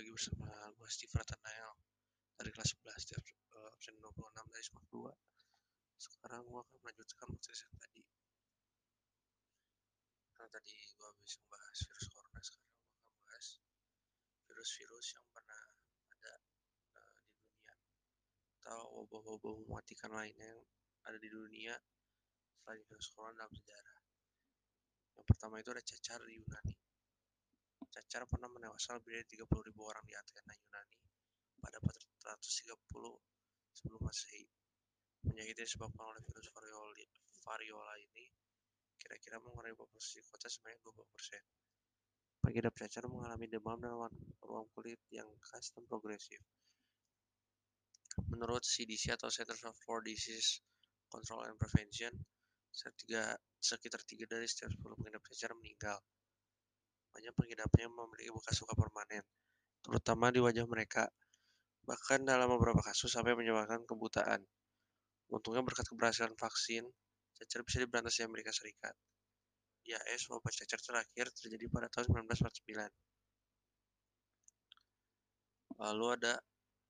lagi bersama gue Steve Ratanael dari kelas 11 di absen 26 dari SMAK 2 sekarang gue akan melanjutkan materi yang tadi. Karena tadi gue habis membahas virus corona sekarang gue akan membahas virus-virus yang pernah ada uh, di dunia. Atau wabah-wabah mematikan lainnya yang ada di dunia selain virus corona dalam sejarah. Yang pertama itu ada cacar di Yunani Cacar pernah menewaskan lebih dari 30 ribu orang di Athena, Yunani pada 430 sebelum Masehi. Penyakit yang disebabkan oleh virus variola, variola ini kira-kira mengurangi populasi kota sebanyak 20%. Pengidap cacar mengalami demam dan ruang kulit yang khas dan progresif. Menurut CDC atau Centers for Disease Control and Prevention, sekitar 3 dari setiap 10 pengidap cacar meninggal. Banyak pengidapnya memiliki bekas luka permanen, terutama di wajah mereka. Bahkan dalam beberapa kasus sampai menyebabkan kebutaan. Untungnya berkat keberhasilan vaksin, cacar bisa diberantas di Amerika Serikat. Di AS, wabah cacar terakhir terjadi pada tahun 1949. Lalu ada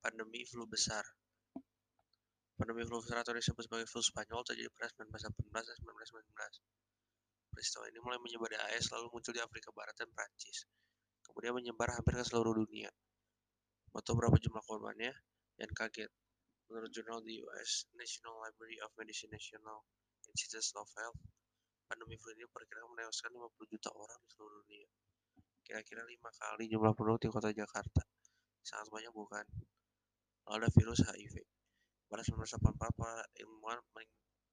pandemi flu besar. Pandemi flu besar atau disebut sebagai flu Spanyol terjadi pada 1918 dan 1919. Peristiwa ini mulai menyebar di AS lalu muncul di Afrika Barat dan Prancis. Kemudian menyebar hampir ke seluruh dunia. Mau berapa jumlah korbannya? Dan kaget. Menurut jurnal di US National Library of Medicine National Institute of Health, pandemi flu ini perkirakan menewaskan 50 juta orang di seluruh dunia. Kira-kira lima kali jumlah penduduk di kota Jakarta. Sangat banyak bukan? Lalu ada virus HIV. Pada 1984, para ilmuwan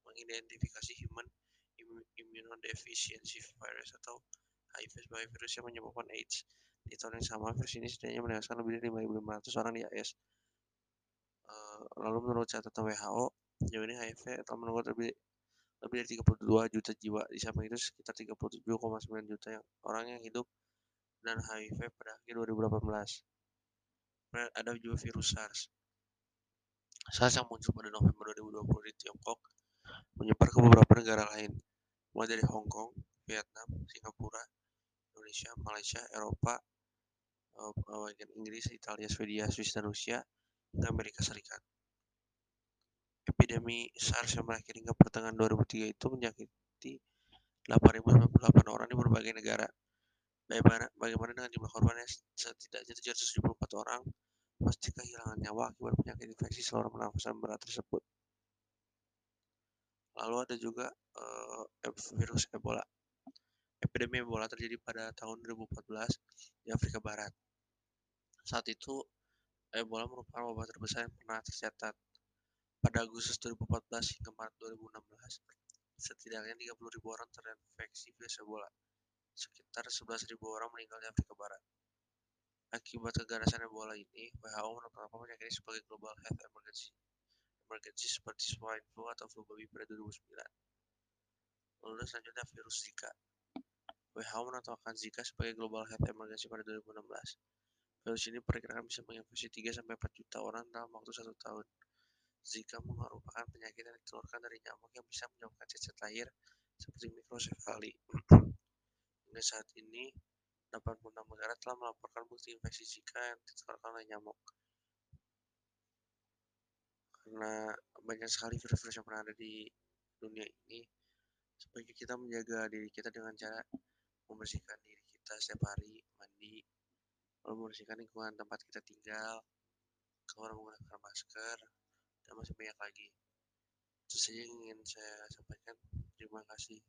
mengidentifikasi human immunodeficiency virus atau HIV sebagai virus yang menyebabkan AIDS. Di tahun yang sama, virus ini setidaknya menewaskan lebih dari 5.500 orang di AS. Eh, lalu menurut catatan WHO, sejauh ini HIV telah menurut lebih lebih dari 32 juta jiwa. Di samping itu sekitar 37,9 juta yang orang yang hidup dan HIV pada akhir 2018. Kemudian ada juga virus SARS. SARS yang muncul pada November 2020 di Tiongkok menyebar ke beberapa negara lain mulai dari Hong Kong, Vietnam, Singapura, Indonesia, Malaysia, Eropa, bagian eh, Inggris, Italia, Swedia, Swiss, dan Rusia, hingga Amerika Serikat. Epidemi SARS yang berakhir hingga pertengahan 2003 itu menyakiti 8.098 orang di berbagai negara. Bagaimana, bagaimana dengan jumlah korban yang setidaknya 774 orang pasti kehilangan nyawa akibat penyakit infeksi saluran pernafasan berat tersebut. Lalu ada juga uh, virus Ebola. Epidemi Ebola terjadi pada tahun 2014 di Afrika Barat. Saat itu, Ebola merupakan wabah terbesar yang pernah tercatat. Pada Agustus 2014 hingga Maret 2016, setidaknya 30.000 orang terinfeksi virus Ebola. Sekitar 11.000 orang meninggal di Afrika Barat. Akibat keganasan Ebola ini, WHO menetapkan penyakit ini sebagai Global Health Emergency emergency seperti swine flu atau flu babi pada 2009. Lalu selanjutnya virus Zika. WHO menetapkan Zika sebagai global health emergency pada 2016. Virus ini perkirakan bisa menginfeksi 3 sampai 4 juta orang dalam waktu satu tahun. Zika merupakan penyakit yang ditularkan dari nyamuk yang bisa menyebabkan cacat lahir seperti mikrosefali. Hingga saat ini, 86 negara telah melaporkan bukti infeksi Zika yang ditularkan oleh nyamuk karena banyak sekali virus-virus yang pernah ada di dunia ini sebaiknya kita menjaga diri kita dengan cara membersihkan diri kita setiap hari mandi lalu membersihkan lingkungan tempat kita tinggal keluar menggunakan masker dan masih banyak lagi. Itu saja yang ingin saya sampaikan. Terima kasih